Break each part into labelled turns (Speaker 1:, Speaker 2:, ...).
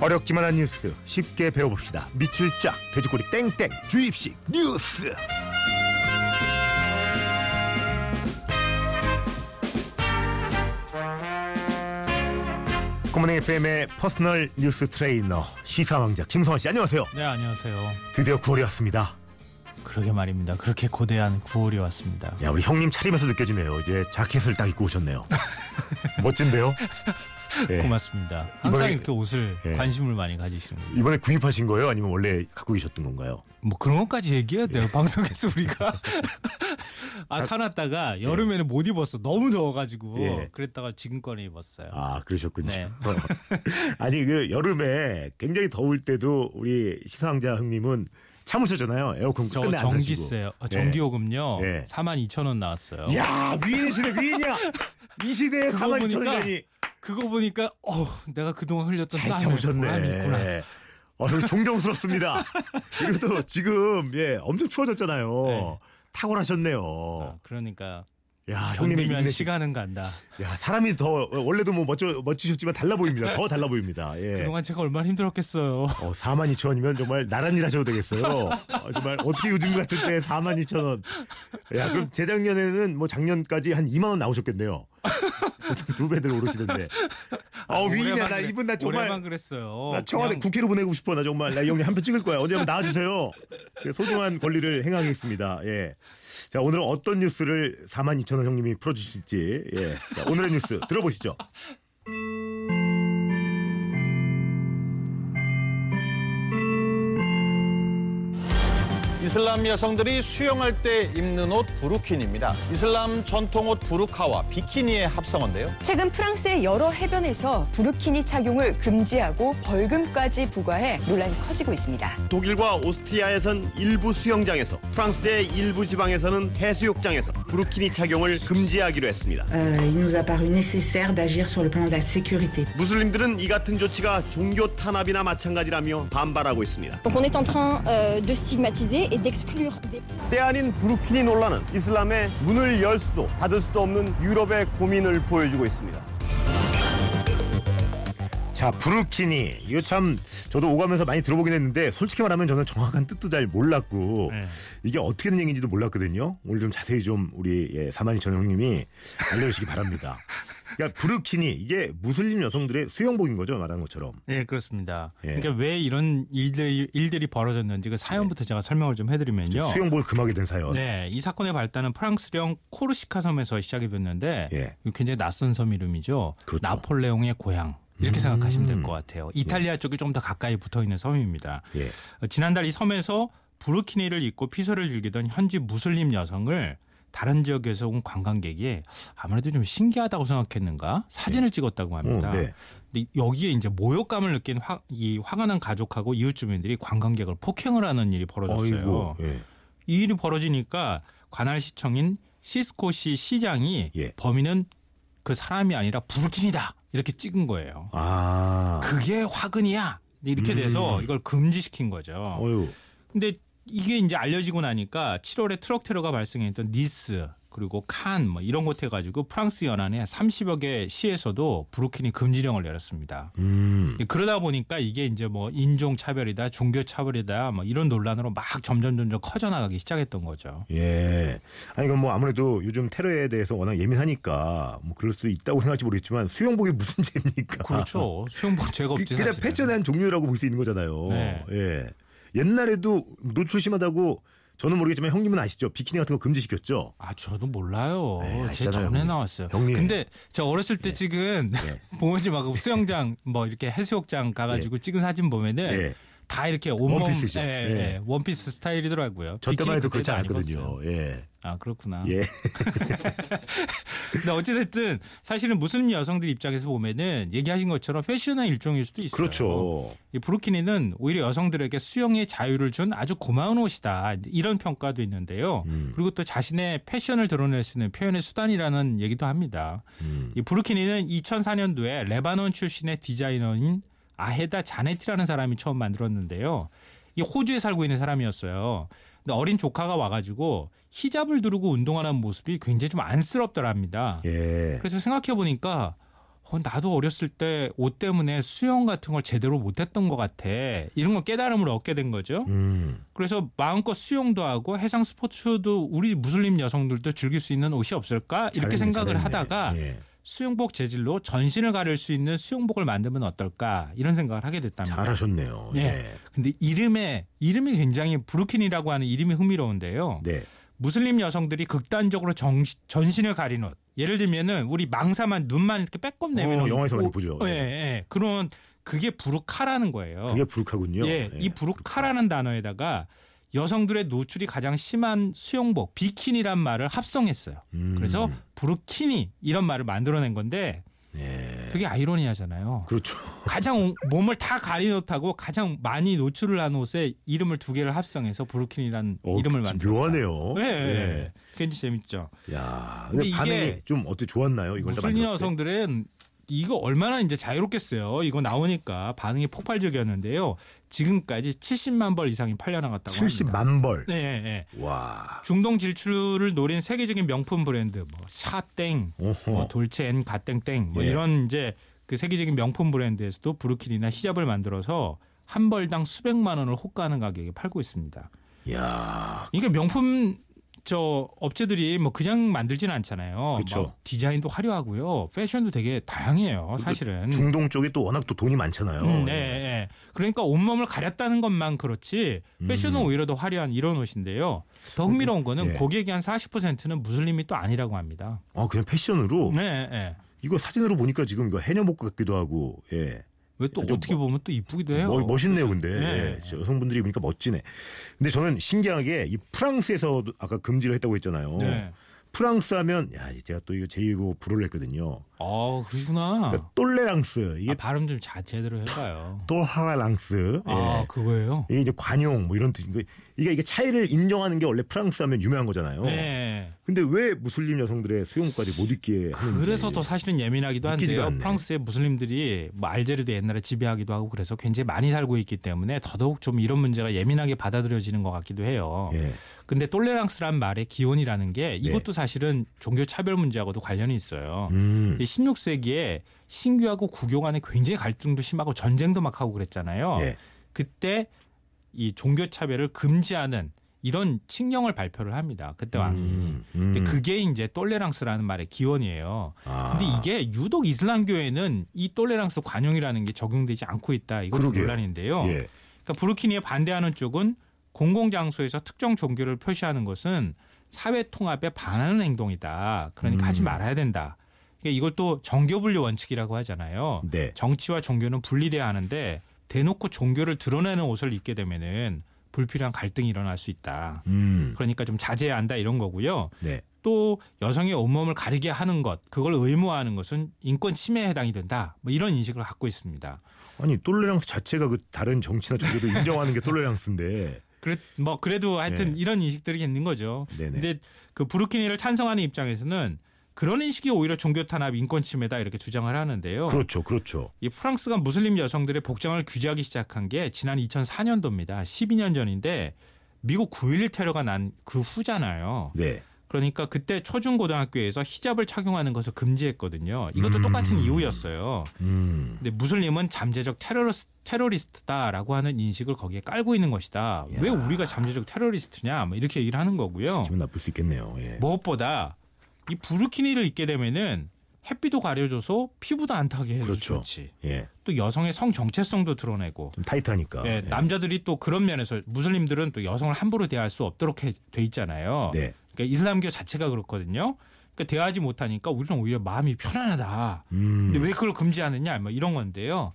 Speaker 1: 어렵기만 한 뉴스 쉽게 배워봅시다. 밑줄 쫙 돼지꼬리 땡땡 주입식 뉴스. 굿모닝 FM의 personal 뉴스 트레이너 시사왕자 김성환 씨 안녕하세요.
Speaker 2: 네 안녕하세요.
Speaker 1: 드디어 9월이 왔습니다.
Speaker 2: 그러게 말입니다. 그렇게 고대한 9월이 왔습니다.
Speaker 1: 야 우리 형님 차림에서 느껴지네요. 이제 자켓을 딱 입고 오셨네요. 멋진데요? 예.
Speaker 2: 고맙습니다. 항상
Speaker 1: 이번에-
Speaker 2: 이렇게 옷을
Speaker 1: 예.
Speaker 2: 관심을 많이 가지시는 거예요.
Speaker 1: 이번에 구입하신 거예요? 아니면 원래 갖고 계셨던 건가요?
Speaker 2: 뭐 그런 것까지 얘기해야 돼요.
Speaker 1: 예.
Speaker 2: 방송에서 우리가 아 사놨다가 여름에는 못 입었어. 너무 더워가지고
Speaker 1: 예.
Speaker 2: 그랬다가 지금 꺼내 입었어요.
Speaker 1: 아 그러셨군요.
Speaker 2: 네.
Speaker 1: 아니 그 여름에 굉장히 더울 때도 우리 시사왕자 형님은 참으셨잖아요. 에어컨
Speaker 2: 저
Speaker 1: 끝내 안.
Speaker 2: 전기세요. 어, 전기요금요.
Speaker 1: 예.
Speaker 2: 4만 2천 원 나왔어요.
Speaker 1: 야 위인이시네 위인이야. 이 시대에
Speaker 2: 그거
Speaker 1: 가만히
Speaker 2: 보니까
Speaker 1: 천년이
Speaker 2: 그거 보니까 어 내가 그동안 흘렸던
Speaker 1: 잘
Speaker 2: 땀에 보람이 있구나.
Speaker 1: 참으셨네. 어, 저 존경스럽습니다. 그리고 또 지금 예 엄청 추워졌잖아요.
Speaker 2: 네.
Speaker 1: 탁월하셨네요.
Speaker 2: 아, 그러니까
Speaker 1: 야 인내심.
Speaker 2: 시간은 간다.
Speaker 1: 야 사람이 더 원래도 뭐 멋져 멋지셨지만 달라 보입니다. 더 달라 보입니다. 예.
Speaker 2: 그동안 제가 얼마나 힘들었겠어요.
Speaker 1: 어, 4만 2천 원이면 정말 나란 일 하셔도 되겠어요. 어, 정말 어떻게 요즘 같은 때 4만 2천 원. 야, 그럼 재작년에는 뭐 작년까지 한 2만 원 나오셨겠네요. 두 배들 오르시던데. 어, 위인이야.
Speaker 2: 올해만
Speaker 1: 나 이분 나 정말.
Speaker 2: 올해만 그랬어요.
Speaker 1: 나 청와대
Speaker 2: 그냥
Speaker 1: 국회로 보내고 싶어. 나 정말. 나 이 형님 한편 찍을 거야. 언제 한번 나와주세요. 제 소중한 권리를 행하겠습니다. 예. 자, 오늘은 어떤 뉴스를 4만 2천 원 형님이 풀어주실지. 예. 자, 오늘의 뉴스 들어보시죠.
Speaker 3: 이슬람 여성들이 수영할 때 입는 옷 부르킨입니다. 이슬람 전통 옷 부르카와 비키니의 합성어인데요.
Speaker 4: 최근 프랑스의 여러 해변에서 부르키니 착용을 금지하고 벌금까지 부과해 논란이 커지고 있습니다.
Speaker 5: 독일과 오스트리아에선 일부 수영장에서 프랑스의 일부 지방에서는 해수욕장에서 부르키니 착용을 금지하기로 했습니다.
Speaker 6: Sécurité.
Speaker 5: 무슬림들은 이 같은 조치가 종교 탄압이나 마찬가지라며 반발하고 있습니다.
Speaker 7: Donc on est en train de stigmatiser et d'exclure des
Speaker 5: 때 아닌 부르키니 논란은 이슬람의 문을 열 수도 닫을 수도 없는 유럽의 고민을 보여주고 있습니다.
Speaker 1: 자, 부르키니. 이거 참 저도 오가면서 많이 들어보긴 했는데 솔직히 말하면 저는 정확한 뜻도 잘 몰랐고
Speaker 2: 네.
Speaker 1: 이게 어떻게 된 얘기인지도 몰랐거든요. 오늘 좀 자세히 좀 우리 예, 사만이천 형님이 알려주시기 바랍니다. 그러니까 부르키니 이게 무슬림 여성들의 수영복인 거죠, 말한 것처럼.
Speaker 2: 네 그렇습니다.
Speaker 1: 예.
Speaker 2: 그러니까 왜 이런 일들이, 일들이 벌어졌는지 그 사연부터 제가 설명을 좀 해드리면요.
Speaker 1: 수영복을 금하게 된 사연.
Speaker 2: 네, 이 사건의 발단은 프랑스령 코르시카 섬에서 시작이 됐는데
Speaker 1: 예.
Speaker 2: 굉장히 낯선 섬 이름이죠.
Speaker 1: 그렇죠.
Speaker 2: 나폴레옹의 고향. 이렇게
Speaker 1: 음.
Speaker 2: 생각하시면 될 것 같아요. 이탈리아 쪽이 좀 더 가까이 붙어 있는 섬입니다.
Speaker 1: 예.
Speaker 2: 어, 지난달 이 섬에서 부르키니를 입고 피서를 즐기던 현지 무슬림 여성을 다른 지역에서 온 관광객이 아무래도 좀 신기하다고 생각했는가 사진을 찍었다고 합니다.
Speaker 1: 어, 네.
Speaker 2: 근데 여기에 이제 모욕감을 느낀 화, 이 화가 난 가족하고 이웃 주민들이 관광객을 폭행을 하는 일이 벌어졌어요.
Speaker 1: 예.
Speaker 2: 이 일이 벌어지니까 관할 시청인 시스코시 시장이
Speaker 1: 예.
Speaker 2: 범인은 그 사람이 아니라 부르키니다 이렇게 찍은 거예요.
Speaker 1: 아.
Speaker 2: 그게 화근이야 이렇게 돼서 이걸 금지시킨 거죠.
Speaker 1: 음. 어유.
Speaker 2: 근데 이게 이제 알려지고 나니까 7월에 트럭 테러가 발생했던 니스 그리고 칸 뭐 이런 곳 해가지고 프랑스 연안에 30여 개 시에서도 부르키니 금지령을 내렸습니다.
Speaker 1: 음.
Speaker 2: 그러다 보니까 이게 이제 뭐 인종 차별이다, 종교 차별이다, 뭐 이런 논란으로 막 점점 점점 커져나가기 시작했던 거죠.
Speaker 1: 예. 아니, 이건 뭐 아무래도 요즘 테러에 대해서 워낙 예민하니까 뭐 그럴 수 있다고 생각할지 모르겠지만 수영복이 무슨 죄입니까?
Speaker 2: 그렇죠. 수영복 죄가
Speaker 1: 그-
Speaker 2: 없지
Speaker 1: 그냥
Speaker 2: 사실은.
Speaker 1: 패션의 한 종류라고 볼 수 있는 거잖아요.
Speaker 2: 네.
Speaker 1: 예. 옛날에도 노출 심하다고 저는 모르겠지만 형님은 아시죠? 비키니 같은 거 금지시켰죠?
Speaker 2: 아 저도 몰라요.
Speaker 1: 네,
Speaker 2: 제 전에
Speaker 1: 형님.
Speaker 2: 나왔어요.
Speaker 1: 형님.
Speaker 2: 근데 저 어렸을 때 찍은
Speaker 1: 네.
Speaker 2: 부모님하고 수영장 뭐 이렇게 해수욕장 가가지고 찍은 사진 보면은
Speaker 1: 예.
Speaker 2: 다 이렇게 온몸
Speaker 1: 원피스죠.
Speaker 2: 예,
Speaker 1: 예.
Speaker 2: 예, 원피스 스타일이더라고요.
Speaker 1: 저 때만 해도 그렇지.
Speaker 2: 입었어요.
Speaker 1: 예.
Speaker 2: 아 그렇구나.
Speaker 1: 예.
Speaker 2: 근데 어찌됐든 사실은 무슬림 여성들 입장에서 보면은 얘기하신 것처럼 패션의 일종일 수도 있어요.
Speaker 1: 그렇죠.
Speaker 2: 이 부르키니는 오히려 여성들에게 수영의 자유를 준 아주 고마운 옷이다 이런 평가도 있는데요.
Speaker 1: 음.
Speaker 2: 그리고 또 자신의 패션을 드러낼 수 있는 표현의 수단이라는 얘기도 합니다.
Speaker 1: 음.
Speaker 2: 이 부르키니는 2004년도에 레바논 출신의 디자이너인 아헤다 자네티라는 사람이 처음 만들었는데요. 이 호주에 살고 있는 사람이었어요. 근데 어린 조카가 와가지고 히잡을 두르고 운동하는 모습이 굉장히 좀 안쓰럽더랍니다.
Speaker 1: 예.
Speaker 2: 그래서 생각해 보니까 어, 나도 어렸을 때 옷 때문에 수영 같은 걸 제대로 못했던 것 같아. 이런 거 깨달음을 얻게 된 거죠.
Speaker 1: 음.
Speaker 2: 그래서 마음껏 수영도 하고 해상 스포츠도 우리 무슬림 여성들도 즐길 수 있는 옷이 없을까 이렇게
Speaker 1: 잘했네,
Speaker 2: 생각을
Speaker 1: 잘했네.
Speaker 2: 하다가
Speaker 1: 예.
Speaker 2: 수영복 재질로 전신을 가릴 수 있는 수영복을 만들면 어떨까 이런 생각을 하게 됐답니다.
Speaker 1: 잘하셨네요.
Speaker 2: 예.
Speaker 1: 예.
Speaker 2: 근데 이름에 이름이 굉장히 브루킨이라고 하는 이름이 흥미로운데요.
Speaker 1: 네.
Speaker 2: 무슬림 여성들이 극단적으로 정, 전신을 가린 옷. 예를 들면은 우리 망사만 눈만 이렇게 빼꼼 내면
Speaker 1: 어, 영화에서 많이 보죠.
Speaker 2: 예,
Speaker 1: 예.
Speaker 2: 예. 그런 그게 부르카라는 거예요.
Speaker 1: 그게 부룩하군요.
Speaker 2: 예, 이 부르카라는 단어에다가 여성들의 노출이 가장 심한 수영복 비키니란 말을 합성했어요.
Speaker 1: 음.
Speaker 2: 그래서 부르키니 이런 말을 만들어낸 건데
Speaker 1: 예.
Speaker 2: 되게 아이러니하잖아요.
Speaker 1: 그렇죠.
Speaker 2: 가장 몸을 다 옷하고 가장 많이 노출을 한 옷에 이름을 두 개를 합성해서 부르킨이라는
Speaker 1: 어,
Speaker 2: 이름을
Speaker 1: 그-
Speaker 2: 만들었다.
Speaker 1: 묘하네요.
Speaker 2: 네,
Speaker 1: 예.
Speaker 2: 굉장히 재밌죠.
Speaker 1: 야,
Speaker 2: 근데
Speaker 1: 근데
Speaker 2: 이게
Speaker 1: 반응이 좀 어떻게 좋았나요? 이걸 다
Speaker 2: 무슬림? 여성들은 이거 얼마나 이제 자유롭겠어요. 이거 나오니까 반응이 폭발적이었는데요. 지금까지 70만 벌 이상이 팔려나갔다고 합니다.
Speaker 1: 70만 벌.
Speaker 2: 네, 네.
Speaker 1: 와.
Speaker 2: 중동 진출을 노린 세계적인 명품 브랜드 뭐 샤땡,
Speaker 1: 오호.
Speaker 2: 뭐 돌체 앤 가땡땡 뭐
Speaker 1: 예.
Speaker 2: 이런 이제 그 세계적인 명품 브랜드에서도 부르키니나 히잡을 만들어서 한 벌당 수백만 원을 호가하는 가격에 팔고 있습니다.
Speaker 1: 야.
Speaker 2: 이게 명품 저 업체들이 뭐 그냥 만들지는 않잖아요. 막 디자인도 화려하고요. 패션도 되게 다양해요. 사실은.
Speaker 1: 중동 쪽이 또 워낙 또 돈이 많잖아요.
Speaker 2: 음, 네, 네. 그러니까 온몸을 가렸다는 것만 그렇지 패션은 오히려 더 화려한 이런 옷인데요. 더 흥미로운 거는
Speaker 1: 예.
Speaker 2: 고객의 한 40%는 무슬림이 또 아니라고 합니다.
Speaker 1: 아, 그냥 패션으로
Speaker 2: 네, 네.
Speaker 1: 이거 사진으로 보니까 지금 이거 해녀복 같기도 하고. 예. 왜또좀
Speaker 2: 어떻게 보면 또 이쁘기도 해요.
Speaker 1: 멋, 멋있네요, 근데
Speaker 2: 네.
Speaker 1: 예, 저 여성분들이 보니까 멋지네. 근데 저는 신기하게 이 프랑스에서 아까 금지를 했다고 했잖아요.
Speaker 2: 네.
Speaker 1: 프랑스 하면 야 제가 또 이거 제2고 불어를 했거든요.
Speaker 2: 아, 그러시구나.
Speaker 1: 그러니까 똘레랑스 이게
Speaker 2: 아, 발음 좀 자, 제대로 해봐요.
Speaker 1: 똘하랑스
Speaker 2: 아,
Speaker 1: 예.
Speaker 2: 그거예요?
Speaker 1: 이게 이제 관용 뭐 이런 뜻 이게 이게 차이를 인정하는 게 원래 프랑스 하면 유명한 거잖아요.
Speaker 2: 네.
Speaker 1: 근데 왜 무슬림 여성들의 수영복까지 못 입게 하는지
Speaker 2: 그래서 더 사실은 예민하기도 한데요.
Speaker 1: 않네.
Speaker 2: 프랑스의 무슬림들이 뭐 알제리도 옛날에 지배하기도 하고 그래서 굉장히 많이 살고 있기 때문에 더더욱 좀 이런 문제가 예민하게 받아들여지는 것 같기도 해요.
Speaker 1: 예.
Speaker 2: 근데 똘레랑스란 말의 기원이라는 게 이것도 사실은 종교 차별 문제하고도 관련이 있어요.
Speaker 1: 음.
Speaker 2: 이 16세기에 신규하고 구교 간에 굉장히 갈등도 심하고 전쟁도 막 하고 그랬잖아요.
Speaker 1: 예.
Speaker 2: 그때 이 종교 차별을 금지하는 이런 칙령을 발표를 합니다. 그때 왕이.
Speaker 1: 음.
Speaker 2: 근데
Speaker 1: 음.
Speaker 2: 그게 이제 똘레랑스라는 말의 기원이에요.
Speaker 1: 아.
Speaker 2: 근데 이게 유독 이슬람교에는 이 똘레랑스 관용이라는 게 적용되지 않고 있다.
Speaker 1: 그러게요.
Speaker 2: 논란인데요.
Speaker 1: 예.
Speaker 2: 그러니까 부르키니에 반대하는 쪽은 공공장소에서 특정 종교를 표시하는 것은 사회 통합에 반하는 행동이다. 그러니까
Speaker 1: 음.
Speaker 2: 하지 말아야 된다. 그러니까 이걸 또 정교분류 원칙이라고 하잖아요.
Speaker 1: 네.
Speaker 2: 정치와 종교는 분리돼야 하는데 대놓고 종교를 드러내는 옷을 입게 되면은 불필요한 갈등이 일어날 수 있다.
Speaker 1: 음.
Speaker 2: 그러니까 좀 자제해야 한다 이런 거고요.
Speaker 1: 네.
Speaker 2: 또 여성의 온몸을 가리게 하는 것, 그걸 의무화하는 것은 인권 침해에 해당이 된다. 뭐 이런 인식을 갖고 있습니다.
Speaker 1: 아니 똘레랑스 자체가 그 다른 정치나 종교도 인정하는 게 똘레랑스인데
Speaker 2: 그래, 뭐 그래도 하여튼
Speaker 1: 네.
Speaker 2: 이런 인식들이 있는 거죠.
Speaker 1: 네네.
Speaker 2: 근데 그 부르키니를 찬성하는 입장에서는 그런 인식이 오히려 종교 탄압, 인권 침해다 이렇게 주장을 하는데요.
Speaker 1: 그렇죠, 그렇죠.
Speaker 2: 이 프랑스가 무슬림 여성들의 복장을 규제하기 시작한 게 지난 2004년도입니다. 12년 전인데 미국 9.11 테러가 난 그 후잖아요.
Speaker 1: 네.
Speaker 2: 그러니까 그때 초중고등학교에서 히잡을 착용하는 것을 금지했거든요. 이것도
Speaker 1: 음.
Speaker 2: 똑같은 이유였어요.
Speaker 1: 음.
Speaker 2: 근데 무슬림은 잠재적 테러리스, 테러리스트다라고 하는 인식을 거기에 깔고 있는 것이다. 왜 우리가 잠재적 테러리스트냐? 뭐 이렇게 얘기를 하는 거고요.
Speaker 1: 기분 나쁠 수 있겠네요. 예.
Speaker 2: 무엇보다 이 부르키니를 입게 되면은 햇빛도 가려줘서 피부도 안 타게 해서
Speaker 1: 그렇죠.
Speaker 2: 좋지.
Speaker 1: 예.
Speaker 2: 또 여성의 성 정체성도 드러내고
Speaker 1: 좀 타이트하니까.
Speaker 2: 예,
Speaker 1: 예.
Speaker 2: 남자들이 또 그런 면에서 무슬림들은 또 여성을 함부로 대할 수 없도록 해- 돼 있잖아요.
Speaker 1: 네.
Speaker 2: 그러니까 이슬람교 자체가 그렇거든요. 그러니까 대하지 못하니까 우리는 오히려 마음이 편안하다.
Speaker 1: 음.
Speaker 2: 근데 왜 그걸 금지하느냐 뭐 이런 건데요.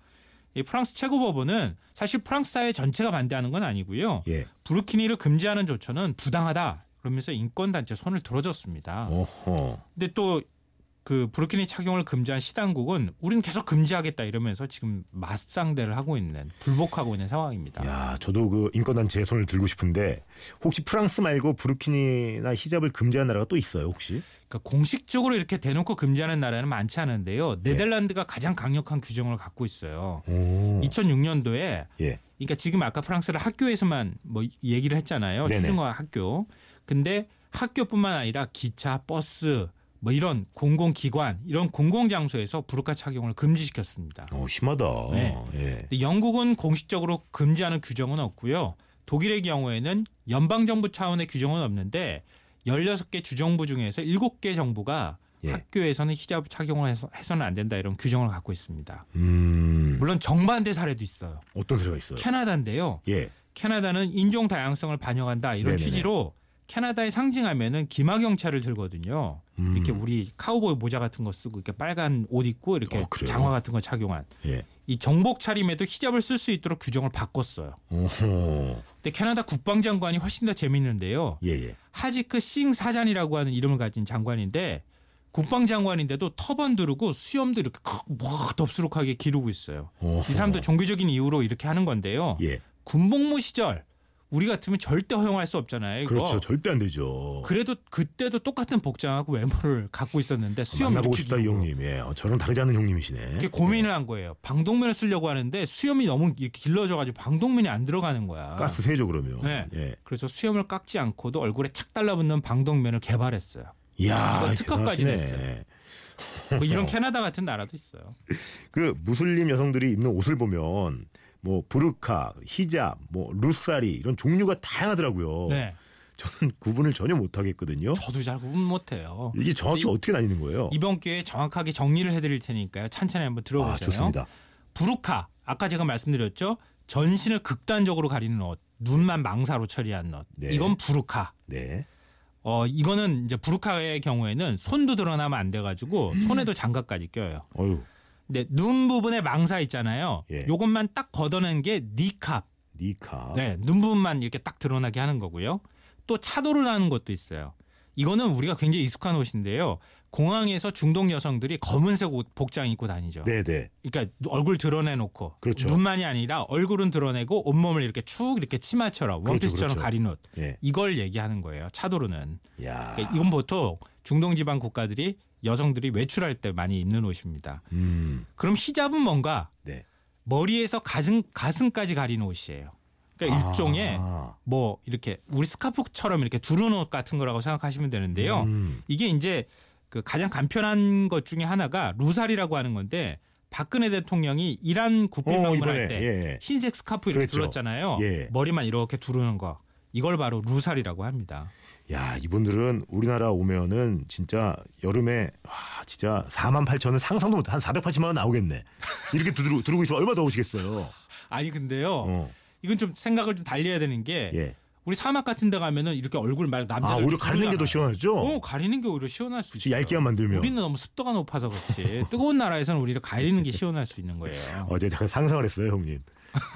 Speaker 2: 이 프랑스 최고 법원은 사실 프랑스 사회 전체가 반대하는 건 아니고요.
Speaker 1: 예.
Speaker 2: 부르키니를 금지하는 조처는 부당하다. 그러면서 인권단체 손을 들어줬습니다.
Speaker 1: 어허.
Speaker 2: 근데 또그 부르키니 착용을 금지한 시당국은 우리는 계속 금지하겠다 이러면서 지금 맞상대를 하고 있는 불복하고 있는 상황입니다.
Speaker 1: 야, 저도 그 인권단체에 손을 들고 싶은데 혹시 프랑스 말고 부르키니나 히잡을 금지한 나라가 또 있어요, 혹시?
Speaker 2: 그러니까 공식적으로 이렇게 대놓고 금지하는 나라는 많지 않은데요. 네덜란드가 가장 강력한 규정을 갖고 있어요.
Speaker 1: 오.
Speaker 2: 2006년도에
Speaker 1: 예.
Speaker 2: 그러니까 지금 아까 프랑스를 학교에서만 뭐 얘기를 했잖아요.
Speaker 1: 네네.
Speaker 2: 초중고 학교. 근데 학교뿐만 아니라 기차, 버스, 뭐 이런 공공기관 이런 공공장소에서 부르카 착용을 금지시켰습니다.
Speaker 1: 어, 심하다.
Speaker 2: 네.
Speaker 1: 예.
Speaker 2: 영국은 공식적으로 금지하는 규정은 없고요. 독일의 경우에는 연방정부 차원의 규정은 없는데 16개 주정부 중에서 7개 정부가
Speaker 1: 예.
Speaker 2: 학교에서는 히잡 착용을 해서, 해서는 안 된다 이런 규정을 갖고 있습니다.
Speaker 1: 음.
Speaker 2: 물론 정반대 사례도 있어요.
Speaker 1: 어떤 사례가 있어요?
Speaker 2: 캐나다인데요.
Speaker 1: 예.
Speaker 2: 캐나다는 인종 다양성을 반영한다 이런
Speaker 1: 네네네.
Speaker 2: 취지로 캐나다의 상징하면은 기마 경찰을 들거든요.
Speaker 1: 음.
Speaker 2: 이렇게 우리 카우보이 모자 같은 거 쓰고 이렇게 빨간 옷 입고 이렇게
Speaker 1: 어?
Speaker 2: 장화 같은 거 착용한
Speaker 1: 예.
Speaker 2: 이 정복 차림에도 히잡을 쓸 수 있도록 규정을 바꿨어요.
Speaker 1: 오호.
Speaker 2: 근데 캐나다 국방장관이 훨씬 더 재밌는데요.
Speaker 1: 예, 예.
Speaker 2: 하지크 싱 사잔이라고 하는 이름을 가진 장관인데 국방장관인데도 터번 두르고 수염도 이렇게 뭐 덥수룩하게 기르고 있어요.
Speaker 1: 어허.
Speaker 2: 이 사람도 종교적인 이유로 이렇게 하는 건데요.
Speaker 1: 예.
Speaker 2: 군복무 시절 우리 같으면 절대 허용할 수 없잖아요. 이거.
Speaker 1: 그렇죠. 절대 안 되죠.
Speaker 2: 그래도 그때도 똑같은 복장하고 외모를 갖고 있었는데 수염
Speaker 1: 만나보고 싶다 이. 형님. 예. 어, 저랑 다르지 않은 형님이시네.
Speaker 2: 이렇게 고민을 한 거예요. 방독면을 쓰려고 하는데 수염이 너무 길러져가지고 방독면이 안 들어가는 거야.
Speaker 1: 가스 세죠 그러면.
Speaker 2: 네.
Speaker 1: 예.
Speaker 2: 그래서 수염을 깎지 않고도 얼굴에 착 달라붙는 방독면을 개발했어요.
Speaker 1: 이야,
Speaker 2: 이거 특허까지. 냈어요. 뭐 이런 캐나다 같은 나라도 있어요.
Speaker 1: 그 무슬림 여성들이 입는 옷을 보면 뭐 부르카, 히잡, 뭐 루사리 이런 종류가 다양하더라고요.
Speaker 2: 네.
Speaker 1: 저는 구분을 전혀 못 하겠거든요.
Speaker 2: 저도 잘 구분 못 해요.
Speaker 1: 이게 정확히
Speaker 2: 이-
Speaker 1: 어떻게 나뉘는 거예요?
Speaker 2: 이번 기회에 정확하게 정리를 해 드릴 테니까요. 찬찬히 한번
Speaker 1: 아,
Speaker 2: 들어보세요.
Speaker 1: 좋습니다.
Speaker 2: 부르카 아까 제가 말씀드렸죠. 전신을 극단적으로 가리는 옷, 눈만 망사로 처리한 옷.
Speaker 1: 네.
Speaker 2: 이건 부르카.
Speaker 1: 네.
Speaker 2: 어 이거는 이제 부르카의 경우에는 손도 드러나면 안 돼가지고
Speaker 1: 음.
Speaker 2: 손에도 장갑까지 껴요.
Speaker 1: 어유,
Speaker 2: 근데 눈 부분에 망사 있잖아요.
Speaker 1: 예.
Speaker 2: 요것만 딱 걷어낸 게 니캅.
Speaker 1: 니카.
Speaker 2: 네, 눈 부분만 이렇게 딱 드러나게 하는 거고요. 또 차도를 하는 것도 있어요. 이거는 우리가 굉장히 익숙한 옷인데요. 공항에서 중동 여성들이 검은색 옷 복장 입고 다니죠.
Speaker 1: 네, 네.
Speaker 2: 그러니까 얼굴 드러내놓고
Speaker 1: 그렇죠.
Speaker 2: 눈만이 아니라 얼굴은 드러내고 온몸을 이렇게 축 이렇게 치마처럼
Speaker 1: 그렇죠,
Speaker 2: 원피스처럼
Speaker 1: 그렇죠.
Speaker 2: 가린 옷.
Speaker 1: 예.
Speaker 2: 이걸 얘기하는 거예요. 차도르는.
Speaker 1: 야.
Speaker 2: 그러니까 이건 보통 중동 지방 국가들이 여성들이 외출할 때 많이 입는 옷입니다.
Speaker 1: 음.
Speaker 2: 그럼 히잡은 뭔가
Speaker 1: 네.
Speaker 2: 머리에서 가슴 가슴까지 가리는 옷이에요. 그러니까 일종의
Speaker 1: 아.
Speaker 2: 뭐 이렇게 우리 스카프처럼 이렇게 두른 옷 같은 거라고 생각하시면 되는데요.
Speaker 1: 음.
Speaker 2: 이게 이제 그 가장 간편한 것 중에 하나가 루살이라고 하는 건데 박근혜 대통령이 이란 국빈
Speaker 1: 어,
Speaker 2: 방문할 때
Speaker 1: 예.
Speaker 2: 흰색 스카프 이렇게
Speaker 1: 그랬죠.
Speaker 2: 둘렀잖아요.
Speaker 1: 예.
Speaker 2: 머리만 이렇게 두르는 거. 이걸 바로 루살이라고 합니다.
Speaker 1: 야, 이분들은 우리나라 오면은 진짜 여름에 와, 진짜 4만 8천은 상상도 못한 480만 원 나오겠네. 이렇게 두르고, 두르고 있으면 얼마나 더우시겠어요.
Speaker 2: 아니 근데요.
Speaker 1: 어.
Speaker 2: 이건 좀 생각을 좀 달리해야 되는 게
Speaker 1: 예.
Speaker 2: 우리 사막 같은 데 가면은 이렇게 얼굴 말 남자들
Speaker 1: 아, 오히려 가리는 게 더 시원하죠?
Speaker 2: 어, 가리는 게 오히려 시원할 수 있어요.
Speaker 1: 얇게만 만들면.
Speaker 2: 우리는 너무 습도가 높아서 그렇지. 뜨거운 나라에서는 우리가 가리는 게 시원할 수 있는 거예요.
Speaker 1: 어제 잠깐 상상을 했어요, 형님.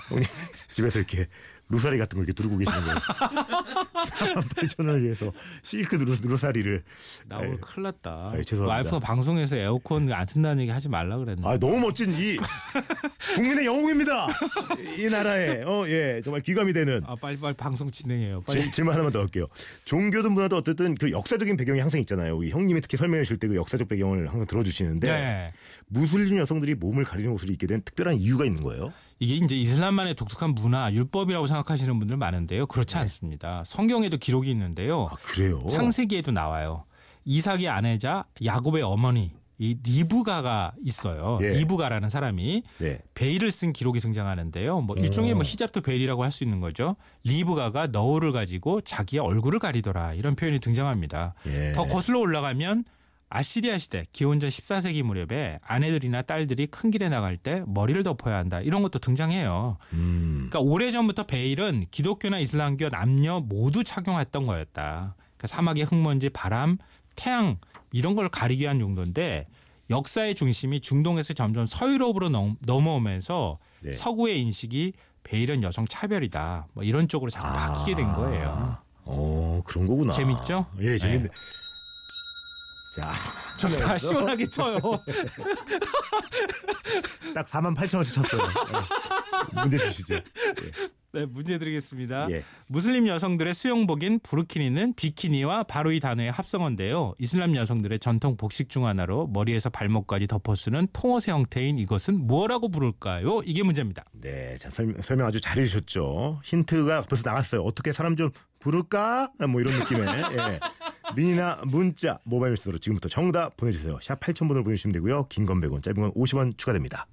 Speaker 1: 형님 집에서 이렇게 루사리 같은 거 이렇게 두르고 계시는 거예요. 4만 8천 원을 위해서 실크 루사리를
Speaker 2: 나 오늘 큰일 났다.
Speaker 1: 아이, 죄송합니다.
Speaker 2: 와이프가 방송에서 에어컨 안 튼다는 얘기 하지 말라 그랬는데.
Speaker 1: 아 너무 멋진 이 국민의 영웅입니다. 이 나라에 어 예 정말 귀감이 되는
Speaker 2: 아, 빨리 빨리 방송 진행해요. 빨리.
Speaker 1: 질- 질문 하나만 더 할게요. 종교든 문화도 어쨌든 그 역사적인 배경이 항상 있잖아요. 우리 형님이 특히 설명해 주실 때 그 역사적 배경을 항상 들어 주시는데
Speaker 2: 네.
Speaker 1: 무슬림 여성들이 몸을 가리는 옷을 입게 된 특별한 이유가 있는 거예요.
Speaker 2: 이게 이제 이슬람만의 독특한 문화, 율법이라고 생각하시는 분들 많은데요. 그렇지 않습니다. 성경에도 기록이 있는데요.
Speaker 1: 네. 아 그래요?
Speaker 2: 창세기에도 나와요. 이삭의 아내자 야곱의 어머니 이 리브가가 있어요.
Speaker 1: 예.
Speaker 2: 리브가라는 사람이
Speaker 1: 네.
Speaker 2: 베일을 쓴 기록이 등장하는데요. 뭐 일종의 뭐 히잡도 베일이라고 할 수 있는 거죠. 리브가가 너울을 가지고 자기의 얼굴을 가리더라 이런 표현이 등장합니다.
Speaker 1: 예.
Speaker 2: 더 거슬러 올라가면 아시리아 시대 기원전 14세기 무렵에 아내들이나 딸들이 큰 길에 나갈 때 머리를 덮어야 한다 이런 것도 등장해요.
Speaker 1: 음.
Speaker 2: 그러니까 오래전부터 베일은 기독교나 이슬람교 남녀 모두 착용했던 거였다. 그러니까 사막의 흙먼지, 바람, 태양 이런 걸 가리기 위한 용도인데 역사의 중심이 중동에서 점점 서유럽으로 넘- 넘어오면서
Speaker 1: 네.
Speaker 2: 서구의 인식이 베일은 여성 차별이다. 뭐 이런 쪽으로 자꾸 바뀌게 된 거예요.
Speaker 1: 어 그런 거구나.
Speaker 2: 재밌죠?
Speaker 1: 예 재밌네.
Speaker 2: 네.
Speaker 1: 자,
Speaker 2: 자 시원하게 쳐요.
Speaker 1: 딱 4만 8천 원치 쳤어요. 예. 문제 주시죠.
Speaker 2: 네, 문제 드리겠습니다.
Speaker 1: 예.
Speaker 2: 무슬림 여성들의 수영복인 부르키니는 비키니와 바로 이 단어의 합성어인데요. 이슬람 여성들의 전통 복식 중 하나로 머리에서 발목까지 덮어 쓰는 통옷의 형태인 이것은 뭐라고 부를까요? 이게 문제입니다.
Speaker 1: 네, 자 설명, 설명 아주 잘해주셨죠. 힌트가 벌써 나갔어요. 어떻게 사람 좀 부를까? 뭐 이런 느낌의. 예. 미니나 문자 모바일 메시지로 지금부터 정답 보내주세요. 샵 8000번으로 보내주시면 되고요. 긴 건 100원 짧은 건 50원 추가됩니다.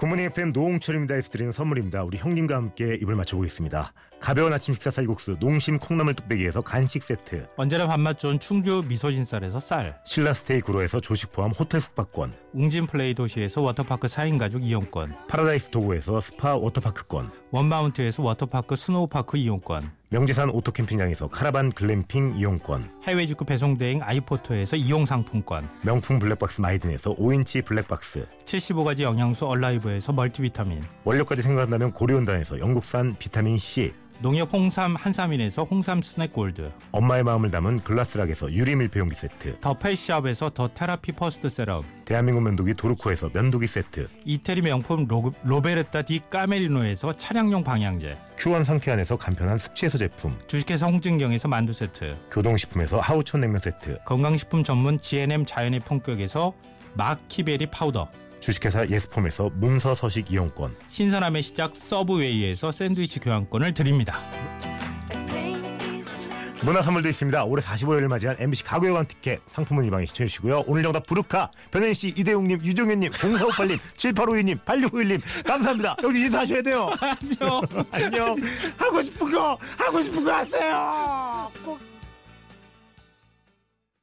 Speaker 1: 굿모닝 FM 노홍철입니다 에서 드리는 선물입니다. 우리 형님과 함께 입을 맞춰보겠습니다. 가벼운 아침 식사 쌀국수 농심 콩나물 뚝배기에서 간식 세트.
Speaker 2: 언제나 밥맛 좋은 충주 미소진 쌀에서 쌀,
Speaker 1: 신라 스테이 구로에서 조식 포함 호텔 숙박권.
Speaker 2: 웅진 플레이 도시에서 워터파크 4인 가족 이용권,
Speaker 1: 파라다이스 도구에서 스파 워터파크권.
Speaker 2: 원마운트에서 워터파크 스노우파크 이용권,
Speaker 1: 명지산 오토캠핑장에서 카라반 글램핑 이용권.
Speaker 2: 해외 직구 배송 대행 아이포터에서 이용 상품권,
Speaker 1: 명품 블랙박스 마이든에서 5인치 블랙박스.
Speaker 2: 75가지 영양소 얼라이브에서 멀티비타민,
Speaker 1: 원료까지 생각한다면 고려은단에서 영국산 비타민C
Speaker 2: 농협 홍삼 한삼인에서 홍삼 스낵 골드,
Speaker 1: 엄마의 마음을 담은 글라스락에서 유리 밀폐 용기 세트.
Speaker 2: 더 페이스샵에서 더 테라피 퍼스트 세럼,
Speaker 1: 대한민국 면도기 도르코에서 면도기 세트.
Speaker 2: 이태리 명품 로, 로베르타 디 까메리노에서 차량용 방향제,
Speaker 1: 큐원 상쾌한에서 간편한 숙취해소 제품.
Speaker 2: 주식회사 홍진경에서 만두 세트,
Speaker 1: 교동식품에서 하우촌 냉면 세트.
Speaker 2: 건강식품 전문 GNM 자연의 품격에서 마키베리 파우더,
Speaker 1: 주식회사 예스폼에서 문서 서식 이용권
Speaker 2: 신선함의 시작 서브웨이에서 샌드위치 교환권을 드립니다.
Speaker 1: 문화 선물도 있습니다. 올해 45회를 맞이한 MBC 가구여관 티켓 상품은 이방에 시청해주시고요. 오늘 정답 부르카 변현씨 이대용님 유종현님 0458님 7852님 8651님 감사합니다. 여기 인사하셔야 돼요. 안녕. 안녕. 하고 싶은 거 하고 싶은 거 하세요.